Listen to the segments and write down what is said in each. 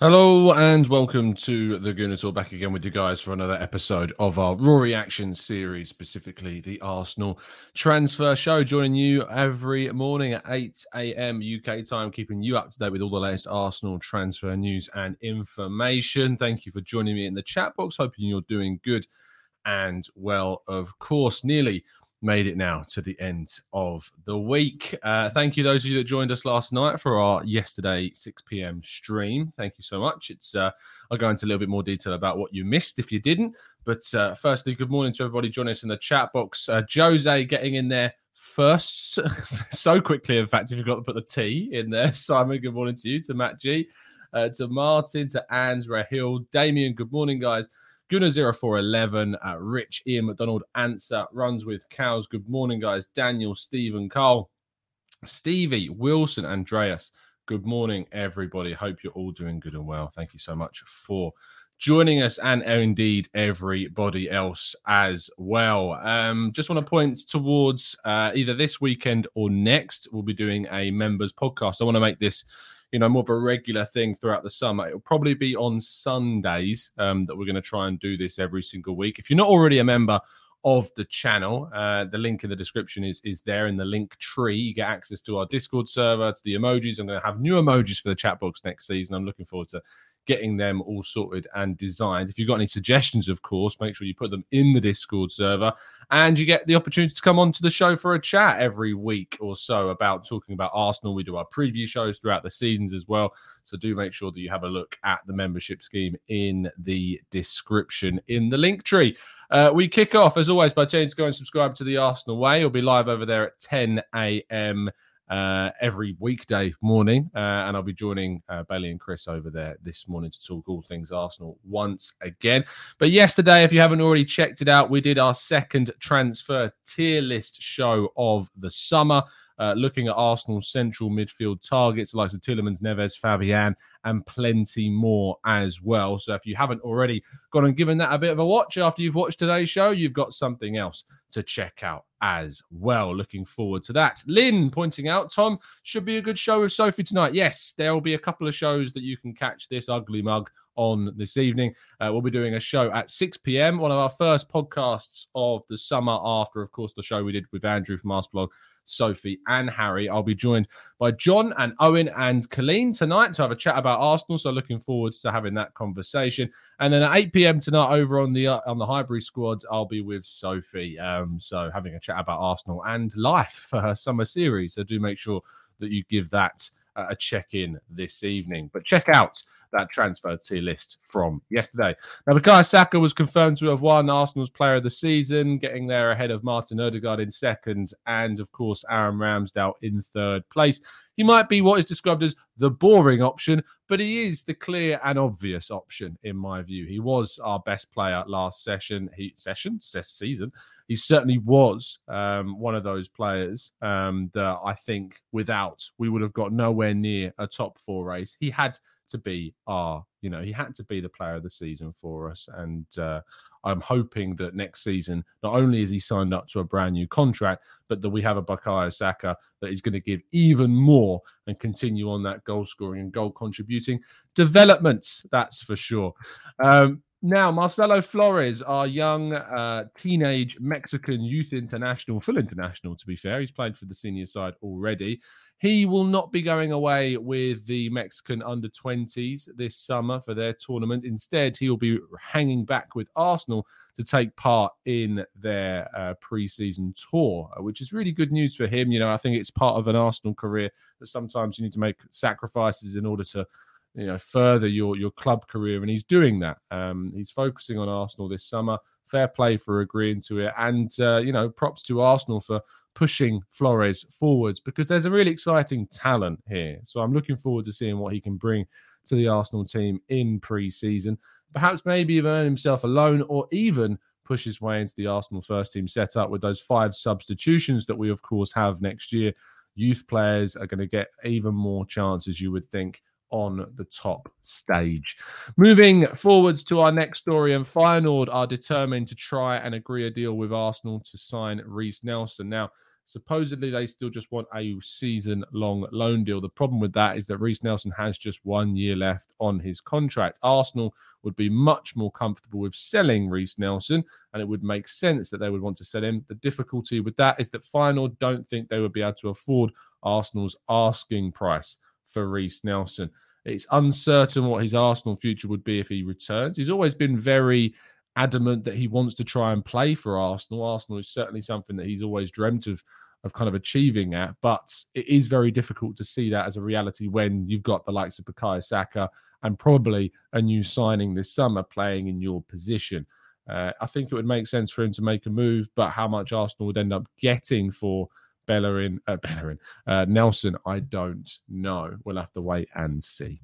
Hello and welcome to the Gooner Talk. Back again with you guys for another episode of our Raw Reaction series, specifically the Arsenal transfer show. Joining you every morning at 8 a.m. UK time, keeping you up to date with all the latest Arsenal transfer news and information. Thank you for joining me in the chat box. Hoping you're doing good and well, of course. Nearly made it now to the end of the week. Uh, thank you, those of you that joined us last night for our yesterday 6 p.m. stream. Thank you so much. It's uh, I'll go into a little bit more detail about what you missed if you didn't. But uh, firstly, good morning to everybody joining us in the chat box. Uh, Jose getting in there first so quickly. In fact, if you've got to put the T in there, Simon, good morning to you, to Matt G, uh, to Martin, to Ans Rahil, Damien, good morning, guys. Gunnar 0411, uh, Rich, Ian McDonald, Answer, runs with cows. Good morning, guys. Daniel, Stephen, Carl, Stevie, Wilson, Andreas. Good morning, everybody. Hope you're all doing good and well. Thank you so much for joining us and uh, indeed everybody else as well. Um, just want to point towards uh, either this weekend or next. We'll be doing a members podcast. I want to make this you know, more of a regular thing throughout the summer. It'll probably be on Sundays um, that we're going to try and do this every single week. If you're not already a member of the channel, uh, the link in the description is is there in the link tree. You get access to our Discord server, to the emojis. I'm going to have new emojis for the chat box next season. I'm looking forward to getting them all sorted and designed. If you've got any suggestions, of course, make sure you put them in the Discord server. And you get the opportunity to come on to the show for a chat every week or so about talking about Arsenal. We do our preview shows throughout the seasons as well. So do make sure that you have a look at the membership scheme in the description in the link tree. Uh, we kick off, as always, by telling you to go and subscribe to the Arsenal Way. It'll be live over there at 10 a.m uh, every weekday morning. Uh, and I'll be joining uh, Bailey and Chris over there this morning to talk all things Arsenal once again. But yesterday, if you haven't already checked it out, we did our second transfer tier list show of the summer. Uh, looking at Arsenal's central midfield targets, like Tielemans, Neves, Fabian, and plenty more as well. So if you haven't already gone and given that a bit of a watch after you've watched today's show, you've got something else to check out as well. Looking forward to that. Lynn pointing out, Tom, should be a good show with Sophie tonight. Yes, there will be a couple of shows that you can catch this ugly mug on this evening. Uh, we'll be doing a show at 6 p.m., one of our first podcasts of the summer after, of course, the show we did with Andrew from Arsblog, Sophie, and Harry. I'll be joined by John and Owen and Colleen tonight to have a chat about Arsenal. So looking forward to having that conversation. And then at 8 p.m. tonight over on the uh, on the Highbury squad, I'll be with Sophie. Um, so having a chat about Arsenal and life for her summer series. So do make sure that you give that a check in this evening. But check out that transfer tier list from yesterday. Now, Bukayo Saka was confirmed to have won Arsenal's Player of the Season, getting there ahead of Martin Odegaard in second, and of course Aaron Ramsdale in third place. He might be what is described as the boring option, but he is the clear and obvious option in my view. He was our best player last session. He session season. He certainly was um, one of those players um, that I think without we would have got nowhere near a top four race. He had to be our, you know, he had to be the player of the season for us. And uh, I'm hoping that next season, not only is he signed up to a brand new contract, but that we have a Bukayo Saka that is going to give even more and continue on that goal scoring and goal contributing developments. That's for sure. Um, now, Marcelo Flores, our young uh, teenage Mexican youth international, full international to be fair, he's played for the senior side already. He will not be going away with the Mexican under 20s this summer for their tournament. Instead, he will be hanging back with Arsenal to take part in their uh, pre season tour, uh, which is really good news for him. You know, I think it's part of an Arsenal career that sometimes you need to make sacrifices in order to you know further your your club career and he's doing that. Um, he's focusing on arsenal this summer. Fair play for agreeing to it and uh, you know props to arsenal for pushing flores forwards because there's a really exciting talent here. So i'm looking forward to seeing what he can bring to the arsenal team in pre-season. Perhaps maybe even earn himself a loan or even push his way into the arsenal first team setup with those five substitutions that we of course have next year. Youth players are going to get even more chances you would think on the top stage. Moving forwards to our next story, and Feyenoord are determined to try and agree a deal with Arsenal to sign Reiss Nelson. Now, supposedly they still just want a season long loan deal. The problem with that is that Reiss Nelson has just one year left on his contract. Arsenal would be much more comfortable with selling Reiss Nelson, and it would make sense that they would want to sell him. The difficulty with that is that Feyenoord don't think they would be able to afford Arsenal's asking price for Reiss Nelson. It's uncertain what his Arsenal future would be if he returns. He's always been very adamant that he wants to try and play for Arsenal. Arsenal is certainly something that he's always dreamt of of kind of achieving at, but it is very difficult to see that as a reality when you've got the likes of Bukayo Saka and probably a new signing this summer playing in your position. Uh, I think it would make sense for him to make a move, but how much Arsenal would end up getting for Bellerin, uh, Bellerin, uh, Nelson, I don't know. We'll have to wait and see.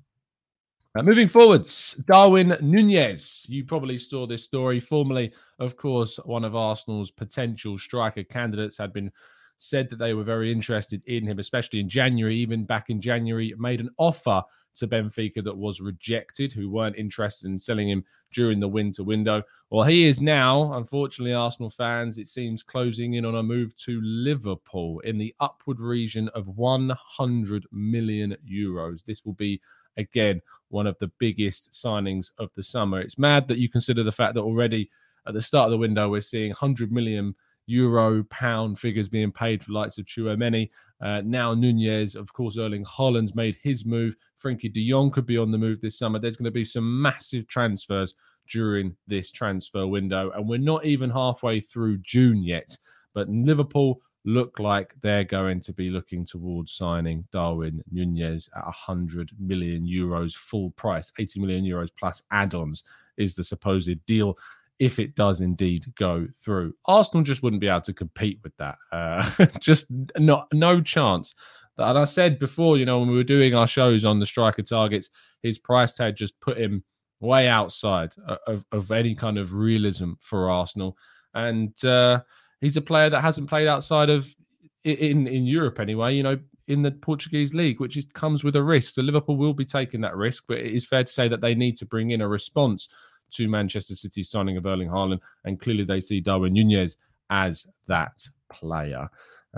Uh, moving forwards, Darwin Nunez. You probably saw this story. Formerly, of course, one of Arsenal's potential striker candidates had been said that they were very interested in him, especially in January. Even back in January, made an offer to Benfica that was rejected, who weren't interested in selling him during the winter window. Well, he is now, unfortunately, Arsenal fans, it seems closing in on a move to Liverpool in the upward region of 100 million euros. This will be again one of the biggest signings of the summer. It's mad that you consider the fact that already at the start of the window we're seeing 100 million euro pound figures being paid for likes of Tchouameni. Uh, now Nunez, of course, Erling Haaland's made his move. Frankie De Jong could be on the move this summer. There's going to be some massive transfers during this transfer window, and we're not even halfway through June yet. But Liverpool look like they're going to be looking towards signing Darwin Nunez at 100 million euros full price, 80 million euros plus add-ons is the supposed deal if it does indeed go through. Arsenal just wouldn't be able to compete with that. Uh, just not no chance. And I said before, you know, when we were doing our shows on the striker targets, his price tag just put him way outside of, of any kind of realism for Arsenal. And uh, he's a player that hasn't played outside of in in Europe anyway. You know, in the Portuguese league, which is, comes with a risk. So Liverpool will be taking that risk, but it is fair to say that they need to bring in a response to Manchester City's signing of Erling Haaland, and clearly they see Darwin Nunez as that player.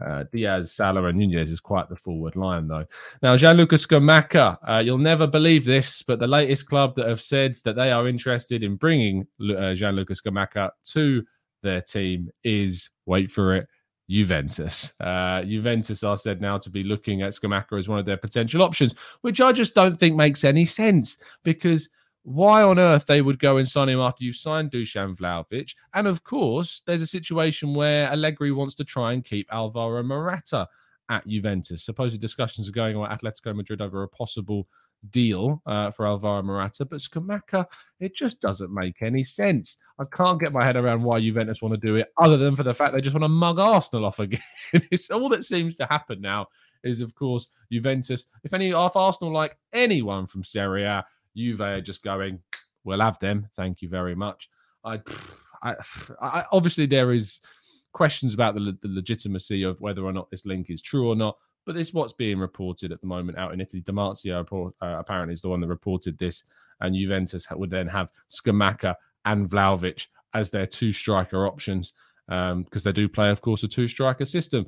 Uh, Diaz, Salah, and Nunez is quite the forward line, though. Now, Gianluca Scamacca, uh, you'll never believe this, but the latest club that have said that they are interested in bringing uh, Gianluca Scamacca to their team is, wait for it, Juventus. Uh, Juventus are said now to be looking at Scamacca as one of their potential options, which I just don't think makes any sense because – why on earth they would go and sign him after you've signed Dusan Vlahovic. And of course, there's a situation where Allegri wants to try and keep Alvaro Morata at Juventus. Supposed discussions are going on at Atletico Madrid over a possible deal uh, for Alvaro Morata, but Scamacca, it just doesn't make any sense. I can't get my head around why Juventus want to do it, other than for the fact they just want to mug Arsenal off again. it's all that seems to happen now. Is of course Juventus. If any, if Arsenal like anyone from Serie A, Juve are just going, "We'll have them, thank you very much." I, I, I obviously there is questions about the, the legitimacy of whether or not this link is true or not. But it's what's being reported at the moment out in Italy. Di Marzio uh, apparently is the one that reported this, and Juventus would then have Scamacca and Vlahovic as their two striker options because um, they do play, of course, a two striker system.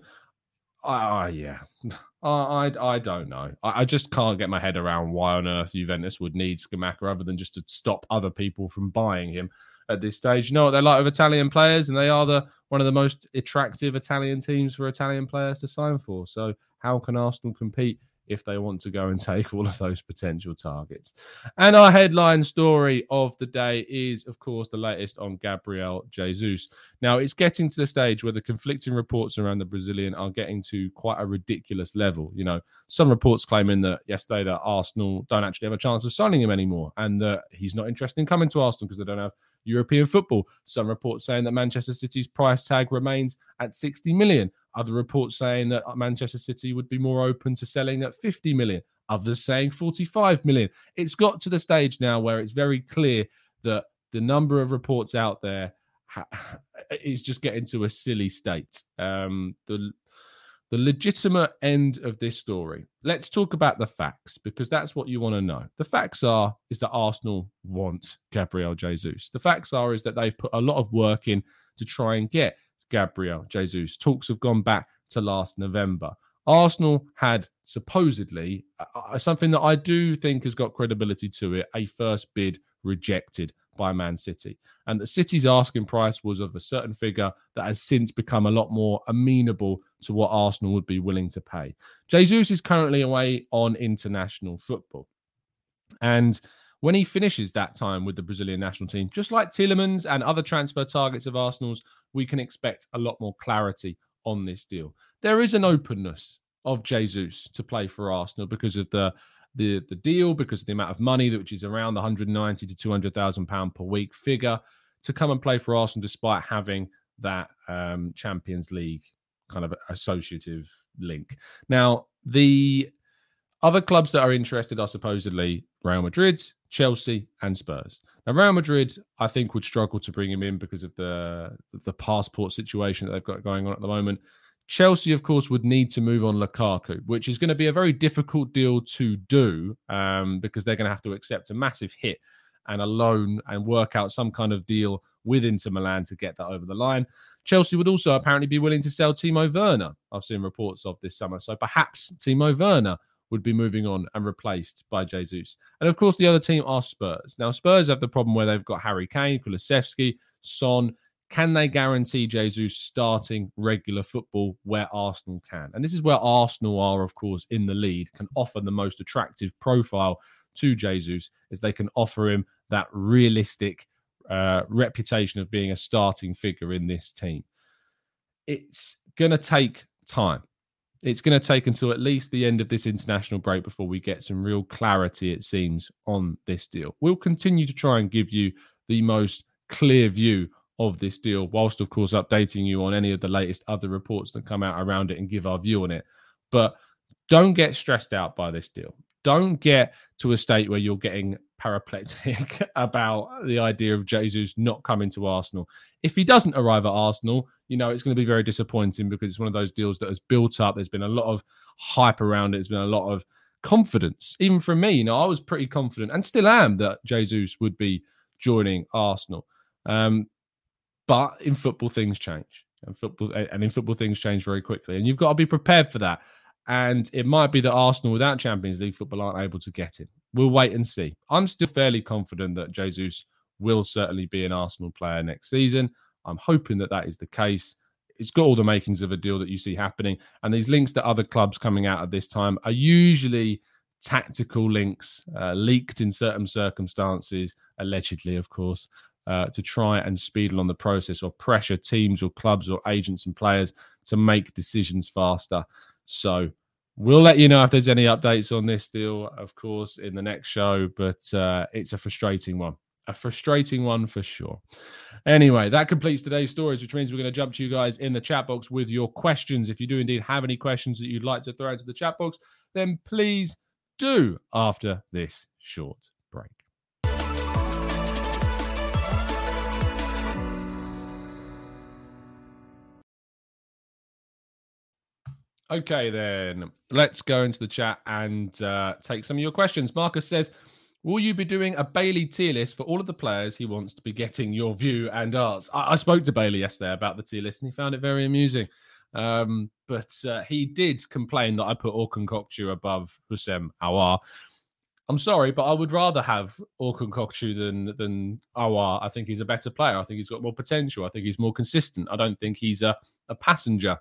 I, uh, yeah, I, I, I don't know. I, I, just can't get my head around why on earth Juventus would need Scamacca other than just to stop other people from buying him at this stage. You know what they're like with Italian players, and they are the one of the most attractive Italian teams for Italian players to sign for. So how can Arsenal compete if they want to go and take all of those potential targets. And our headline story of the day is, of course, the latest on Gabriel Jesus. Now, it's getting to the stage where the conflicting reports around the Brazilian are getting to quite a ridiculous level. You know, some reports claiming that yesterday that Arsenal don't actually have a chance of signing him anymore and that he's not interested in coming to Arsenal because they don't have European football. Some reports saying that Manchester City's price tag remains at 60 million. Other reports saying that Manchester City would be more open to selling at 50 million. Others saying 45 million. It's got to the stage now where it's very clear that the number of reports out there is just getting to a silly state. Um, the the legitimate end of this story. Let's talk about the facts because that's what you want to know. The facts are is that Arsenal want Gabriel Jesus. The facts are is that they've put a lot of work in to try and get Gabriel Jesus. Talks have gone back to last November. Arsenal had supposedly uh, uh, something that I do think has got credibility to it a first bid rejected by Man City. And the City's asking price was of a certain figure that has since become a lot more amenable to what Arsenal would be willing to pay. Jesus is currently away on international football. And when he finishes that time with the Brazilian national team, just like Tielemans and other transfer targets of Arsenal's, we can expect a lot more clarity on this deal. There is an openness of Jesus to play for Arsenal because of the the the deal, because of the amount of money that which is around the 190 to 200,000 pound per week figure to come and play for Arsenal despite having that um, Champions League kind of associative link. Now, the other clubs that are interested are supposedly Real Madrid, Chelsea, and Spurs. Now, Real Madrid, I think, would struggle to bring him in because of the the passport situation that they've got going on at the moment. Chelsea, of course, would need to move on Lukaku, which is going to be a very difficult deal to do um, because they're going to have to accept a massive hit and a loan and work out some kind of deal with Inter Milan to get that over the line. Chelsea would also apparently be willing to sell Timo Werner. I've seen reports of this summer. So perhaps Timo Werner would be moving on and replaced by Jesus. And of course, the other team are Spurs. Now, Spurs have the problem where they've got Harry Kane, Kulusevski, Son. Can they guarantee Jesus starting regular football where Arsenal can? And this is where Arsenal are, of course, in the lead, can offer the most attractive profile to Jesus, as they can offer him that realistic uh, reputation of being a starting figure in this team. It's going to take time it's going to take until at least the end of this international break before we get some real clarity, it seems, on this deal. We'll continue to try and give you the most clear view of this deal, whilst, of course, updating you on any of the latest other reports that come out around it and give our view on it. But don't get stressed out by this deal. Don't get to a state where you're getting paraplegic about the idea of Jesus not coming to Arsenal. If he doesn't arrive at Arsenal, you know, it's going to be very disappointing because it's one of those deals that has built up. There's been a lot of hype around it. There's been a lot of confidence, even from me. You know, I was pretty confident and still am that Jesus would be joining Arsenal. Um, but in football, things change. And football and in football things change very quickly. And you've got to be prepared for that. And it might be that Arsenal without Champions League football aren't able to get it. We'll wait and see. I'm still fairly confident that Jesus will certainly be an Arsenal player next season. I'm hoping that that is the case. It's got all the makings of a deal that you see happening. And these links to other clubs coming out at this time are usually tactical links uh, leaked in certain circumstances, allegedly, of course, uh, to try and speed along the process or pressure teams or clubs or agents and players to make decisions faster. So we'll let you know if there's any updates on this deal, of course, in the next show. But uh, it's a frustrating one, a frustrating one for sure. Anyway, that completes today's stories, which means we're going to jump to you guys in the chat box with your questions. If you do indeed have any questions that you'd like to throw into the chat box, then please do after this short Okay, then let's go into the chat and uh, take some of your questions. Marcus says, Will you be doing a Bailey tier list for all of the players he wants to be getting your view and arts? I, I spoke to Bailey yesterday about the tier list and he found it very amusing. Um, but uh, he did complain that I put Orkun Kokcu above Houssem Aouar. I'm sorry, but I would rather have Orkun Kokcu than than Aouar. I think he's a better player. I think he's got more potential. I think he's more consistent. I don't think he's a, a passenger.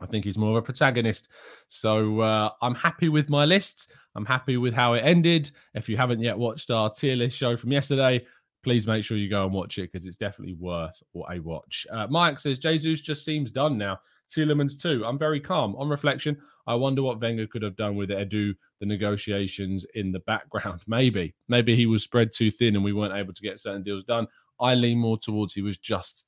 I think he's more of a protagonist. So uh, I'm happy with my list. I'm happy with how it ended. If you haven't yet watched our tier list show from yesterday, please make sure you go and watch it because it's definitely worth a watch. Uh, Mike says Jesus just seems done now. Tielemans too. I'm very calm. On reflection, I wonder what Wenger could have done with Edu, the negotiations in the background. Maybe, maybe he was spread too thin and we weren't able to get certain deals done. I lean more towards he was just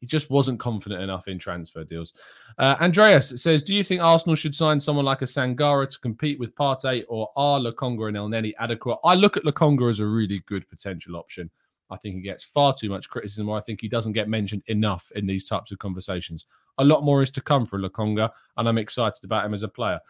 he just wasn't confident enough in transfer deals. Uh, Andreas says, "Do you think Arsenal should sign someone like a Sangaré to compete with Partey, or are Lokonga and Elneny adequate?" I look at Lokonga as a really good potential option. I think he gets far too much criticism, or I think he doesn't get mentioned enough in these types of conversations. A lot more is to come for Lokonga, and I'm excited about him as a player.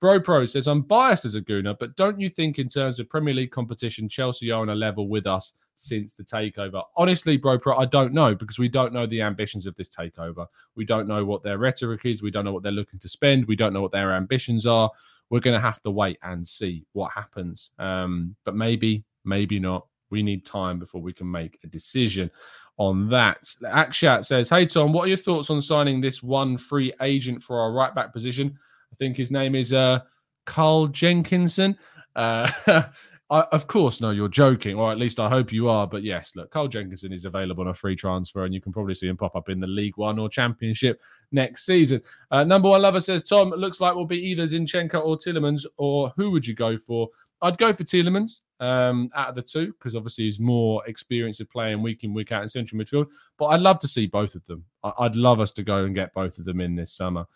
Bro Pro says, I'm biased as a Gooner, but don't you think, in terms of Premier League competition, Chelsea are on a level with us since the takeover? Honestly, Bro Pro, I don't know because we don't know the ambitions of this takeover. We don't know what their rhetoric is. We don't know what they're looking to spend. We don't know what their ambitions are. We're going to have to wait and see what happens. Um, but maybe, maybe not. We need time before we can make a decision on that. Akshat says, Hey, Tom, what are your thoughts on signing this one free agent for our right back position? I think his name is uh, Carl Jenkinson. Uh, I, of course, no, you're joking, or at least I hope you are. But yes, look, Carl Jenkinson is available on a free transfer, and you can probably see him pop up in the League One or Championship next season. Uh, number one lover says, Tom, it looks like we'll be either Zinchenko or Tielemans, or who would you go for? I'd go for Tielemans um, out of the two because obviously he's more experienced of playing week in, week out in central midfield. But I'd love to see both of them. I- would love us to go and get both of them in this summer.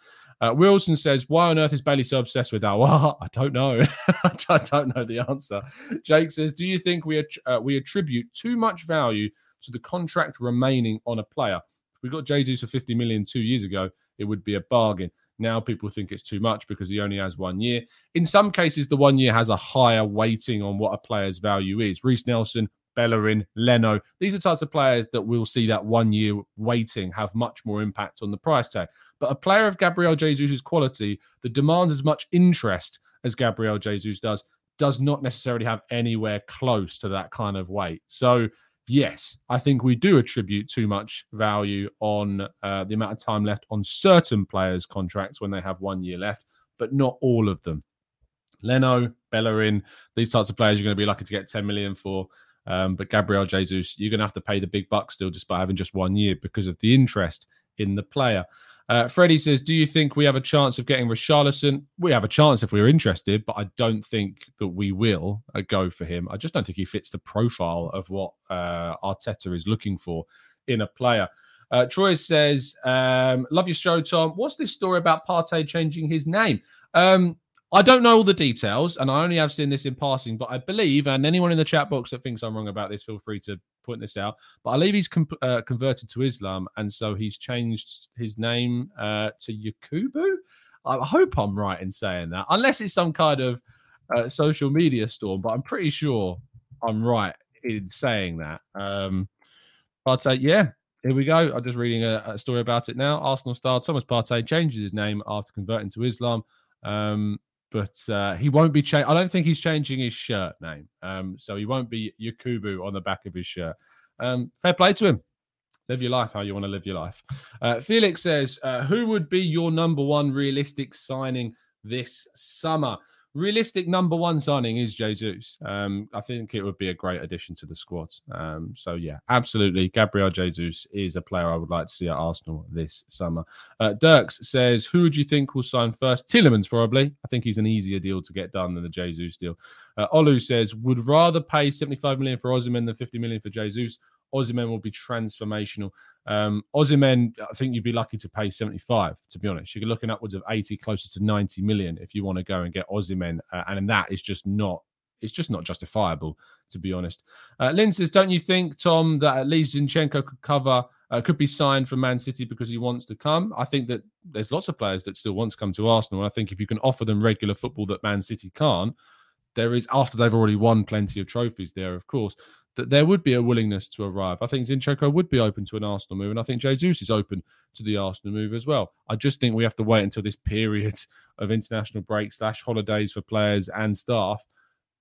Uh, Wilson says, "Why on earth is Bailey so obsessed with Aouar?" I don't know. I don't know the answer. Jake says, "Do you think we uh, we attribute too much value to the contract remaining on a player? If we got Jesus for 50 million two years ago, it would be a bargain. Now people think it's too much because he only has one year. In some cases, the one year has a higher weighting on what a player's value is. Reiss Nelson, Bellerin, Leno. These are types of players that we'll see that one year waiting have much more impact on the price tag. But a player of Gabriel Jesus' quality that demands as much interest as Gabriel Jesus does, does not necessarily have anywhere close to that kind of weight. So, yes, I think we do attribute too much value on uh, the amount of time left on certain players' contracts when they have one year left, but not all of them. Leno, Bellerin, these types of players you're going to be lucky to get 10 million for. Um, but Gabriel Jesus, you're going to have to pay the big bucks still by having just one year because of the interest in the player. Uh, Freddie says, "Do you think we have a chance of getting Richarlison? We have a chance if we're interested, but I don't think that we will uh, go for him. I just don't think he fits the profile of what uh, Arteta is looking for in a player." Uh, Troy says, um, "Love your show, Tom. What's this story about Partey changing his name?" Um, I don't know all the details, and I only have seen this in passing, but I believe, and anyone in the chat box that thinks I'm wrong about this, feel free to point this out. But I believe he's com- uh, converted to Islam, and so he's changed his name uh, to Yakubu. I hope I'm right in saying that, unless it's some kind of uh, social media storm, but I'm pretty sure I'm right in saying that. Um, but uh, yeah, here we go. I'm just reading a, a, story about it now. Arsenal star Thomas Partey changes his name after converting to Islam. Um, but uh, he won't be changing. I don't think he's changing his shirt name. Um, so he won't be Yakubu on the back of his shirt. Um, fair play to him. Live your life how you want to live your life. Uh, Felix says, uh, "Who would be your number one realistic signing this summer?" Realistic number one signing is Jesus. Um, I think it would be a great addition to the squad. Um, so yeah, absolutely. Gabriel Jesus is a player I would like to see at Arsenal this summer. Uh, Dirks says, who would you think will sign first? Tielemans probably. I think he's an easier deal to get done than the Jesus deal. Uh, Olu says, would rather pay 75 million for Osimhen than 50 million for Jesus. Osimhen will be transformational. Um, I think you'd be lucky to pay 75, to be honest. You're looking upwards of 80, closer to 90 million if you want to go and get Osimhen. Uh, and that is just not it's just not justifiable, to be honest. Uh, Lynn says, don't you think, Tom, that at least Zinchenko could cover, uh, could be signed from Man City because he wants to come? I think that there's lots of players that still want to come to Arsenal. And I think if you can offer them regular football that Man City can't, there is, after they've already won plenty of trophies there, of course, that there would be a willingness to arrive. I think Zinchenko would be open to an Arsenal move, and I think Jesus is open to the Arsenal move as well. I just think we have to wait until this period of international break slash holidays for players and staff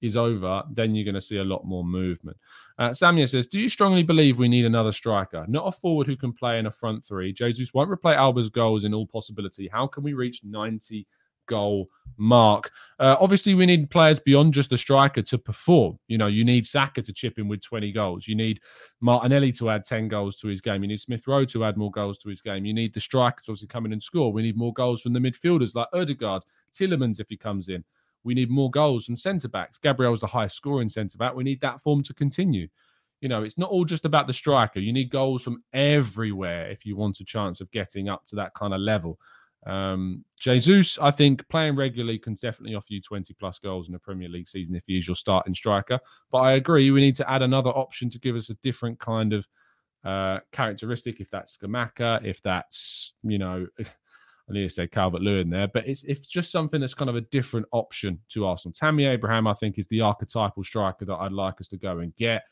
is over. Then you're going to see a lot more movement. Uh, Samia says, "Do you strongly believe we need another striker, not a forward who can play in a front three? Jesus won't replay Alba's goals in all possibility. How can we reach 90?" Goal mark. Uh, obviously, we need players beyond just the striker to perform. You know, you need Saka to chip in with 20 goals. You need Martinelli to add 10 goals to his game. You need Smith Rowe to add more goals to his game. You need the strikers obviously come in and score. We need more goals from the midfielders like Odegaard, Tielemans if he comes in. We need more goals from centre backs. Gabriel's the highest scoring centre back. We need that form to continue. You know, it's not all just about the striker. You need goals from everywhere if you want a chance of getting up to that kind of level. Um, Jesus, I think playing regularly can definitely offer you 20 plus goals in a Premier League season if he is your starting striker. But I agree, we need to add another option to give us a different kind of uh, characteristic. If that's Scamacca, if that's, you know, I need to say Calvert Lewin there, but it's it's just something that's kind of a different option to Arsenal. Tammy Abraham, I think, is the archetypal striker that I'd like us to go and get.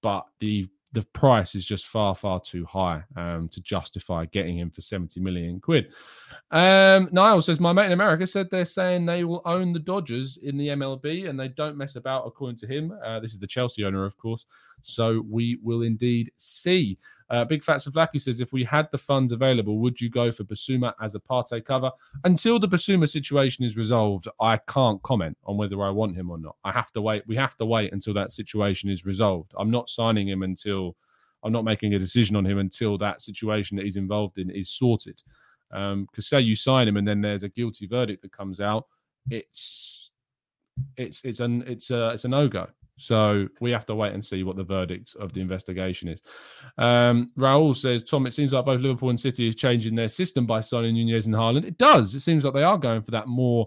But the the price is just far, far too high um, to justify getting him for 70 million quid. Um, Niall says, My mate in America said they're saying they will own the Dodgers in the MLB and they don't mess about, according to him. Uh, this is the Chelsea owner, of course. So we will indeed see. Uh, Big Fat Savlaki says, if we had the funds available, would you go for Bissouma as a Partey cover? Until the Bissouma situation is resolved, I can't comment on whether I want him or not. I have to wait. We have to wait until that situation is resolved. I'm not signing him until I'm not making a decision on him until that situation that he's involved in is sorted. Because um, say you sign him and then there's a guilty verdict that comes out, it's it's it's an it's a it's a no go. So we have to wait and see what the verdict of the investigation is. Um, Raul says, Tom, it seems like both Liverpool and City is changing their system by signing Nunez and Haaland. It does. It seems like they are going for that more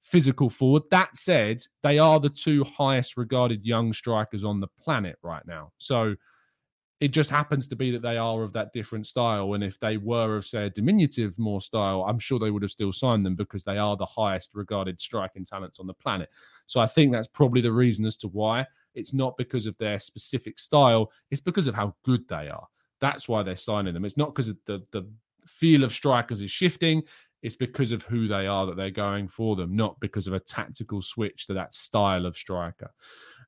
physical forward. That said, they are the two highest regarded young strikers on the planet right now. So it just happens to be that they are of that different style. And if they were of, say, a diminutive more style, I'm sure they would have still signed them because they are the highest regarded striking talents on the planet. So I think that's probably the reason as to why. It's not because of their specific style, it's because of how good they are. That's why they're signing them. It's not because the, the feel of strikers is shifting. It's because of who they are that they're going for them, not because of a tactical switch to that style of striker.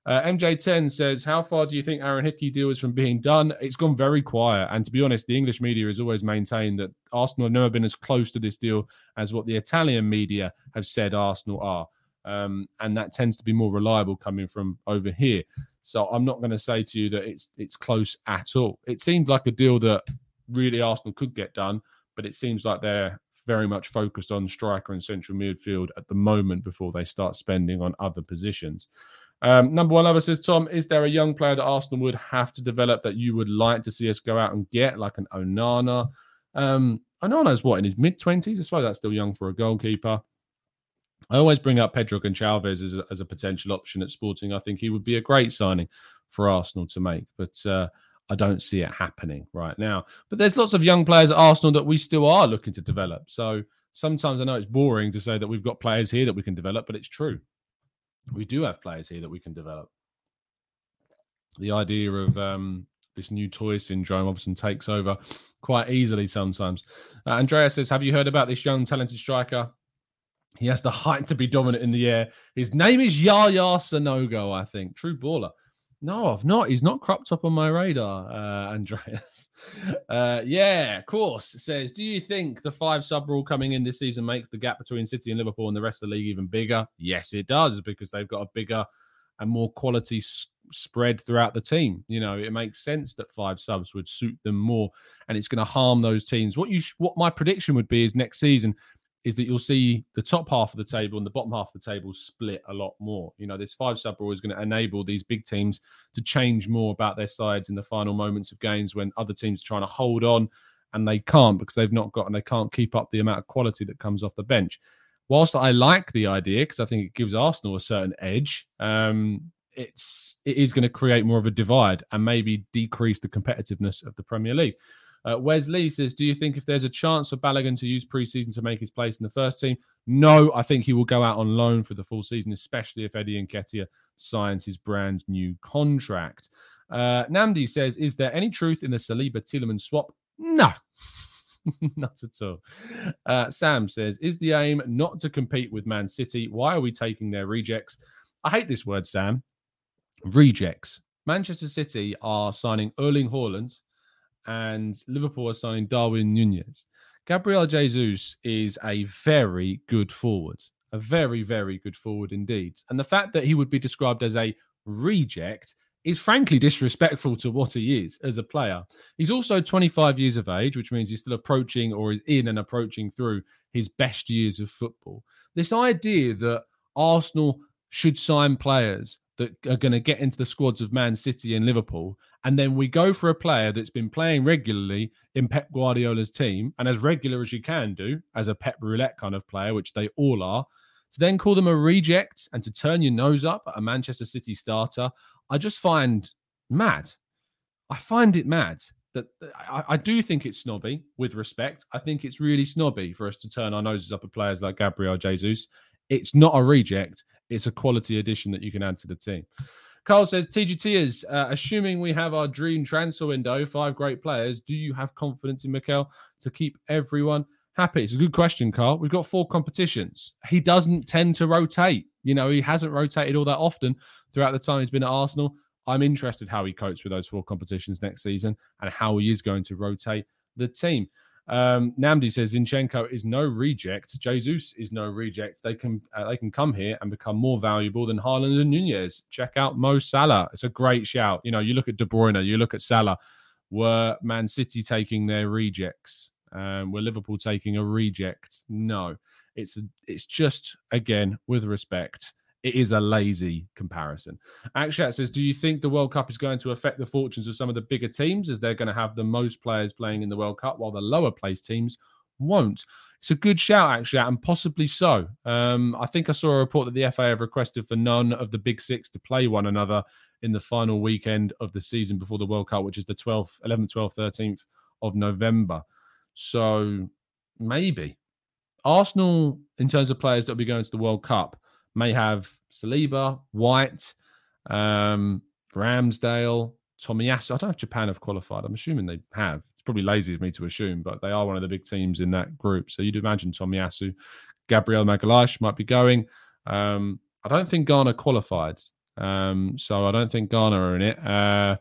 Uh, MJ10 says, How far do you think Aaron Hickey deal is from being done? It's gone very quiet. And to be honest, the English media has always maintained that Arsenal have never been as close to this deal as what the Italian media have said Arsenal are. Um, and that tends to be more reliable coming from over here. So I'm not going to say to you that it's it's close at all. It seems like a deal that really Arsenal could get done, but it seems like they're very much focused on striker and central midfield at the moment before they start spending on other positions. Um, number one lover says, Tom, is there a young player that Arsenal would have to develop that you would like to see us go out and get, like an Onana? Um, Onana's what, in his mid 20s? I suppose that's still young for a goalkeeper. I always bring up Pedro Goncalves as a, as a potential option at Sporting. I think he would be a great signing for Arsenal to make, but uh, I don't see it happening right now. But there's lots of young players at Arsenal that we still are looking to develop. So sometimes I know it's boring to say that we've got players here that we can develop, but it's true we do have players here that we can develop. The idea of um, this new toy syndrome obviously takes over quite easily sometimes. Uh, Andrea says, Have you heard about this young talented striker? He has the height to be dominant in the air. His name is Yaya Sanogo, I think. True baller. No, I've not. He's not cropped up on my radar, uh, Andreas. Uh, yeah, of course. Says, do you think the five sub rule coming in this season makes the gap between City and Liverpool and the rest of the league even bigger? Yes, it does, because they've got a bigger and more quality s- spread throughout the team. You know, it makes sense that five subs would suit them more, and it's going to harm those teams. What you, sh- what my prediction would be is next season is that you'll see the top half of the table and the bottom half of the table split a lot more. You know, this five sub rule is going to enable these big teams to change more about their sides in the final moments of games when other teams are trying to hold on and they can't because they've not got and they can't keep up the amount of quality that comes off the bench. Whilst I like the idea because I think it gives Arsenal a certain edge, um, it's it is going to create more of a divide and maybe decrease the competitiveness of the Premier League. Uh, Wesley says, Do you think if there's a chance for Balogun to use preseason to make his place in the first team? No, I think he will go out on loan for the full season, especially if Eddie Nketiah signs his brand new contract. Uh, Namdi says, Is there any truth in the Saliba Tielemans swap? No. not at all. Uh, Sam says, Is the aim not to compete with Man City? Why are we taking their rejects? I hate this word, Sam. Rejects. Manchester City are signing Erling Haaland and Liverpool are signing Darwin Nunez. Gabriel Jesus is a very good forward, a very, very good forward indeed. And the fact that he would be described as a reject is frankly disrespectful to what he is as a player. He's also 25 years of age, which means he's still approaching or is in and approaching through his best years of football. This idea that Arsenal should sign players that are going to get into the squads of Man City and Liverpool. And then we go for a player that's been playing regularly in Pep Guardiola's team and as regular as you can do as a Pep Roulette kind of player, which they all are, to then call them a reject and to turn your nose up at a Manchester City starter, I just find mad. I find it mad that I, I, do think it's snobby with respect. I think it's really snobby for us to turn our noses up at players like Gabriel Jesus. It's not a reject it's a quality addition that you can add to the team. Carl says, TGT is uh, assuming we have our dream transfer window, five great players. Do you have confidence in Mikel to keep everyone happy? It's a good question, Carl. We've got four competitions. He doesn't tend to rotate. You know, he hasn't rotated all that often throughout the time he's been at Arsenal. I'm interested how he copes with those four competitions next season and how he is going to rotate the team. Um, Namdi says Zinchenko is no reject. Jesus is no reject. They can uh, they can come here and become more valuable than Haaland and Nunez. Check out Mo Salah. It's a great shout. You know, you look at De Bruyne, you look at Salah. Were Man City taking their rejects? Um, were Liverpool taking a reject? No. It's it's just again with respect it is a lazy comparison. Akshat says, Do you think the World Cup is going to affect the fortunes of some of the bigger teams as they're going to have the most players playing in the World Cup while the lower placed teams won't? It's a good shout, Akshat, and possibly so. Um, I think I saw a report that the FA have requested for none of the big six to play one another in the final weekend of the season before the World Cup, which is the 12th, 11th, 12th, 13th of November. So maybe. Arsenal, in terms of players that will be going to the World Cup, may have Saliba, White, um, Ramsdale, Tomiyasu. I don't know if Japan have qualified. I'm assuming they have. It's probably lazy of me to assume, but they are one of the big teams in that group. So you'd imagine Tomiyasu, Gabriel Magalhaes might be going. Um, I don't think Ghana qualified. Um, so I don't think Ghana are in it. Uh,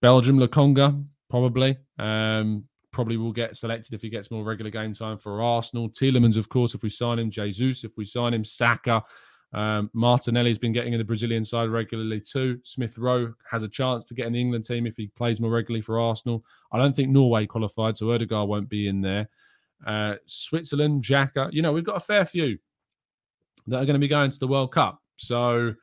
Belgium, Lokonga, probably. Um, probably will get selected if he gets more regular game time for Arsenal. Tielemans, of course, if we sign him. Jesus, if we sign him. Saka. Um, Martinelli's been getting in the Brazilian side regularly too. Smith Rowe has a chance to get in the England team if he plays more regularly for Arsenal. I don't think Norway qualified, so Odegaard won't be in there. Uh, Switzerland, Xhaka. You know, we've got a fair few that are going to be going to the World Cup. So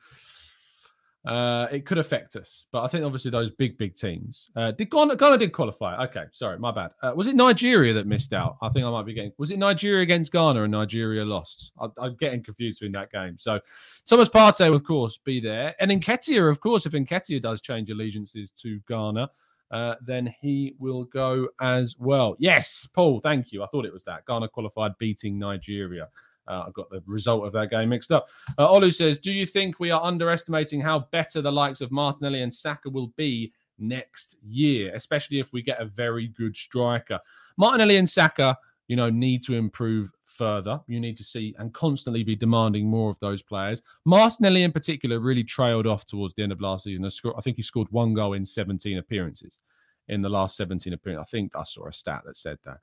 uh, it could affect us. But I think obviously those big, big teams. Uh, did Ghana, Ghana did qualify? Okay, sorry, my bad. Uh, was it Nigeria that missed out? I think I might be getting. Was it Nigeria against Ghana and Nigeria lost? I, am getting confused in that game. So Thomas Partey, of course, be there, and Nketiah, of course, if Nketiah does change allegiances to Ghana. Uh, then he will go as well. Yes, Paul, thank you. I thought it was that. Ghana qualified beating Nigeria. Uh, I got the result of that game mixed up. Uh, Olu says, Do you think we are underestimating how better the likes of Martinelli and Saka will be next year, especially if we get a very good striker? Martinelli and Saka you know, need to improve further. You need to see and constantly be demanding more of those players. Martinelli, in particular, really trailed off towards the end of last season. I think he scored one goal in 17 appearances in the last 17 appearances. I think I saw a stat that said that.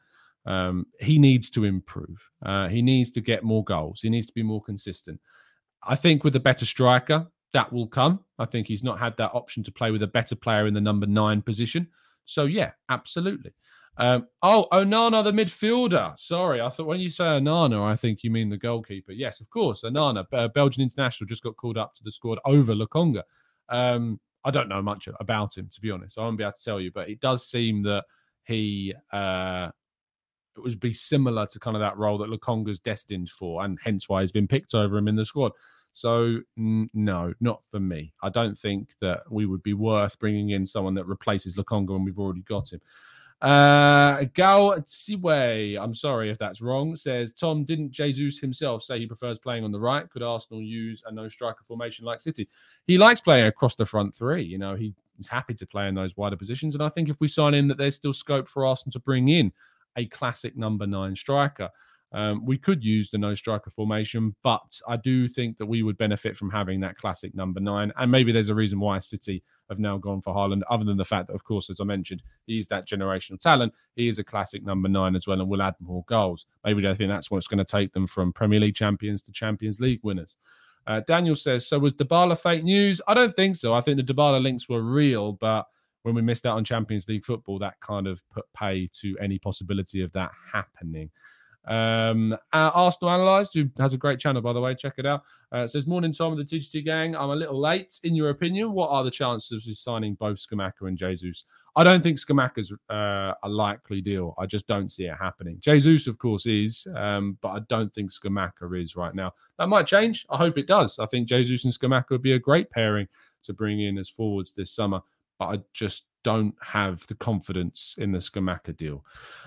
Um, he needs to improve. Uh, he needs to get more goals. He needs to be more consistent. I think with a better striker, that will come. I think he's not had that option to play with a better player in the number nine position. So, yeah, absolutely. Um, oh, Onana, the midfielder. Sorry, I thought when you say Onana, I think you mean the goalkeeper. Yes, of course, Onana, uh, Belgian international, just got called up to the squad over Lokonga. Um, I don't know much about him, to be honest. I won't be able to tell you, but it does seem that he uh, it would be similar to kind of that role that Lokonga's destined for, and hence why he's been picked over him in the squad. So n- no, not for me. I don't think that we would be worth bringing in someone that replaces Lokonga when we've already got him. Uh, Gao Tsiwe, I'm sorry if that's wrong, says Tom, didn't Jesus himself say he prefers playing on the right? Could Arsenal use a no striker formation like City? He likes playing across the front three. You know, he, he's happy to play in those wider positions. And I think if we sign in that there's still scope for Arsenal to bring in a classic number nine striker. Um, we could use the no striker formation, but I do think that we would benefit from having that classic number nine. And maybe there's a reason why City have now gone for Haaland, other than the fact that, of course, as I mentioned, he's that generational talent. He is a classic number nine as well and will add more goals. Maybe they think that's what's going to take them from Premier League champions to Champions League winners. Uh, Daniel says, So was Dybala fake news? I don't think so. I think the Dybala links were real, but when we missed out on Champions League football, that kind of put pay to any possibility of that happening. Um, uh, Arsenal Analyzed, who has a great channel, by the way, check it out. Uh, says, Morning, Tom of the TGT gang. I'm a little late. In your opinion, what are the chances of signing both Scamacca and Jesus? I don't think Scamacca's uh, a likely deal. I just don't see it happening. Jesus, of course, is, um, but I don't think Scamacca is right now. That might change. I hope it does. I think Jesus and Scamacca would be a great pairing to bring in as forwards this summer, but I just don't have the confidence in the Scamacca deal.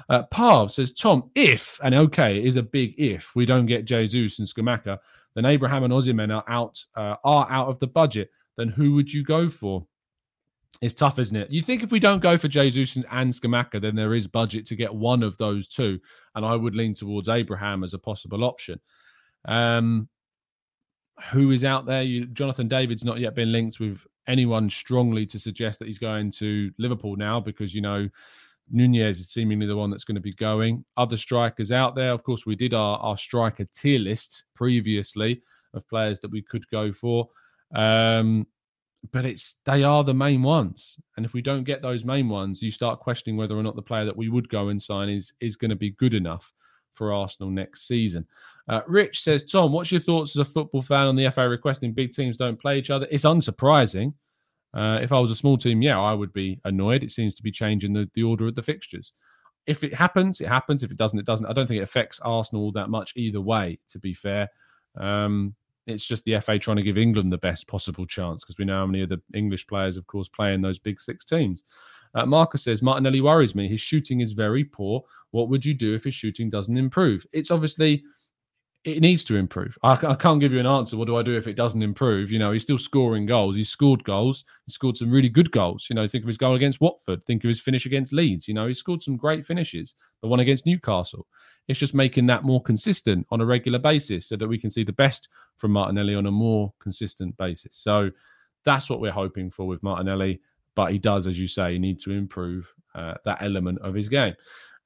Uh, Parv says, Tom, if, and okay, is a big if, we don't get Jesus and Scamacca, then Abraham and Osimhen are out, uh, are out of the budget, then who would you go for? It's tough, isn't it? You think if we don't go for Jesus and, and Scamacca, then there is budget to get one of those two. And I would lean towards Abraham as a possible option. Um, who is out there? You, Jonathan David's not yet been linked with anyone strongly to suggest that he's going to Liverpool now because you know Nunez is seemingly the one that's going to be going. Other strikers out there, of course, we did our, our striker tier list previously of players that we could go for. Um, but it's they are the main ones. And if we don't get those main ones, you start questioning whether or not the player that we would go and sign is is going to be good enough for Arsenal next season. Uh, Rich says, Tom, what's your thoughts as a football fan on the FA requesting big teams don't play each other? It's unsurprising. Uh, if I was a small team, yeah, I would be annoyed. It seems to be changing the, the order of the fixtures. If it happens, it happens. If it doesn't, it doesn't. I don't think it affects Arsenal all that much either way, to be fair. Um, it's just the FA trying to give England the best possible chance because we know how many of the English players, of course, play in those big six teams. Uh, Marcus says Martinelli worries me. His shooting is very poor. What would you do if his shooting doesn't improve? It's obviously it needs to improve. I, I, can't give you an answer. What do I do if it doesn't improve? You know, he's still scoring goals. He's scored goals. He scored some really good goals. You know, think of his goal against Watford. Think of his finish against Leeds. You know, he scored some great finishes. The one against Newcastle. It's just making that more consistent on a regular basis so that we can see the best from Martinelli on a more consistent basis. So that's what we're hoping for with Martinelli. But he does, as you say, need to improve uh, that element of his game.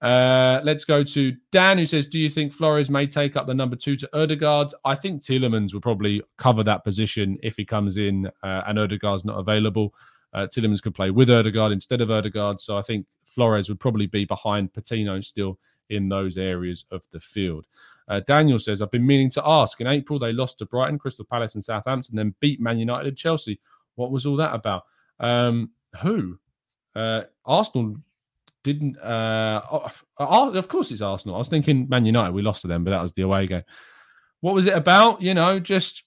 Uh, let's go to Dan, who says, "Do you think Flores may take up the number two to Odegaard? I think Tielemans will probably cover that position if he comes in uh, and Odegaard's not available. Uh, Tielemans could play with Odegaard instead of Odegaard, so I think Flores would probably be behind Patino still in those areas of the field." Uh, Daniel says, "I've been meaning to ask. In April, they lost to Brighton, Crystal Palace, and Southampton, then beat Man United and Chelsea. What was all that about? Um, who? Uh, Arsenal didn't. Uh, oh, of course, it's Arsenal. I was thinking Man United. We lost to them, but that was the away game. What was it about? You know, just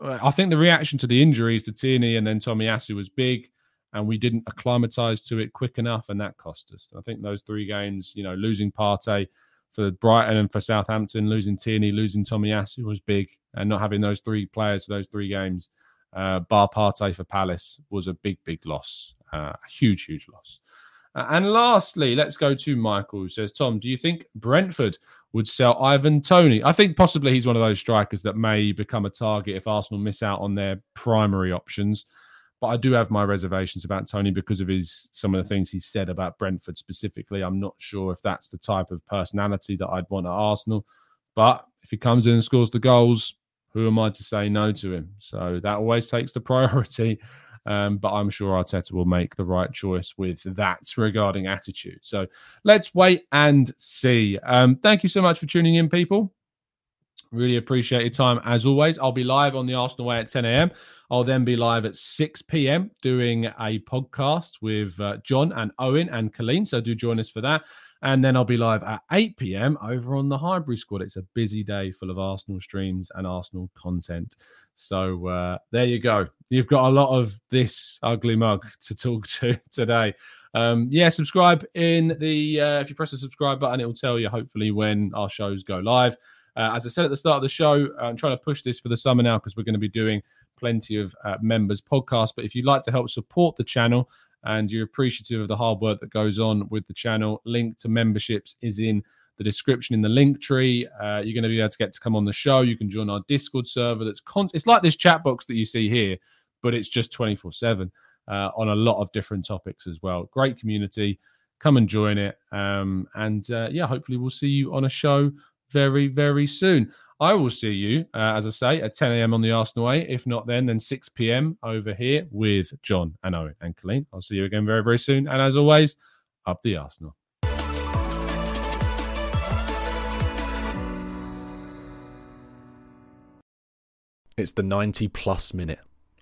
I think the reaction to the injuries to Tierney and then Tomiyasu was big, and we didn't acclimatise to it quick enough, and that cost us. I think those three games, you know, losing Partey for Brighton and for Southampton, losing Tierney, losing Tomiyasu was big, and not having those three players for those three games, uh, bar Partey for Palace was a big, big loss, uh, a huge, huge loss. Uh, and lastly, let's go to Michael, who says, Tom, do you think Brentford would sell Ivan Toney? I think possibly he's one of those strikers that may become a target if Arsenal miss out on their primary options. But I do have my reservations about Toney because of his some of the things he said about Brentford specifically. I'm not sure if that's the type of personality that I'd want at Arsenal. But if he comes in and scores the goals, who am I to say no to him? So that always takes the priority. Um, but I'm sure Arteta will make the right choice with that regarding attitude. So let's wait and see. Um, thank you so much for tuning in, people. Really appreciate your time as always. I'll be live on the Arsenal way at 10 a.m. I'll then be live at 6 p.m. doing a podcast with uh, John and Owen and Colleen. So do join us for that. And then I'll be live at 8 p.m. over on the Highbury Squad. It's a busy day full of Arsenal streams and Arsenal content. So uh, there you go. You've got a lot of this ugly mug to talk to today. Um, yeah, subscribe in the, uh, if you press the subscribe button, it will tell you hopefully when our shows go live. Uh, as I said at the start of the show, I'm trying to push this for the summer now because we're going to be doing plenty of uh, members podcasts. But if you'd like to help support the channel, and you're appreciative of the hard work that goes on with the channel. Link to memberships is in the description in the link tree. Uh, you're going to be able to get to come on the show. You can join our Discord server. That's con- it's like this chat box that you see here, but it's just 24 uh, seven on a lot of different topics as well. Great community. Come and join it. Um, and uh, yeah, hopefully we'll see you on a show very, very soon. I will see you, uh, as I say, at 10 a.m. on the Arsenal way. If not then, then 6 p.m. over here with John and Owen and Colleen. I'll see you again very, very soon. And as always, up the Arsenal. It's the 90 plus minute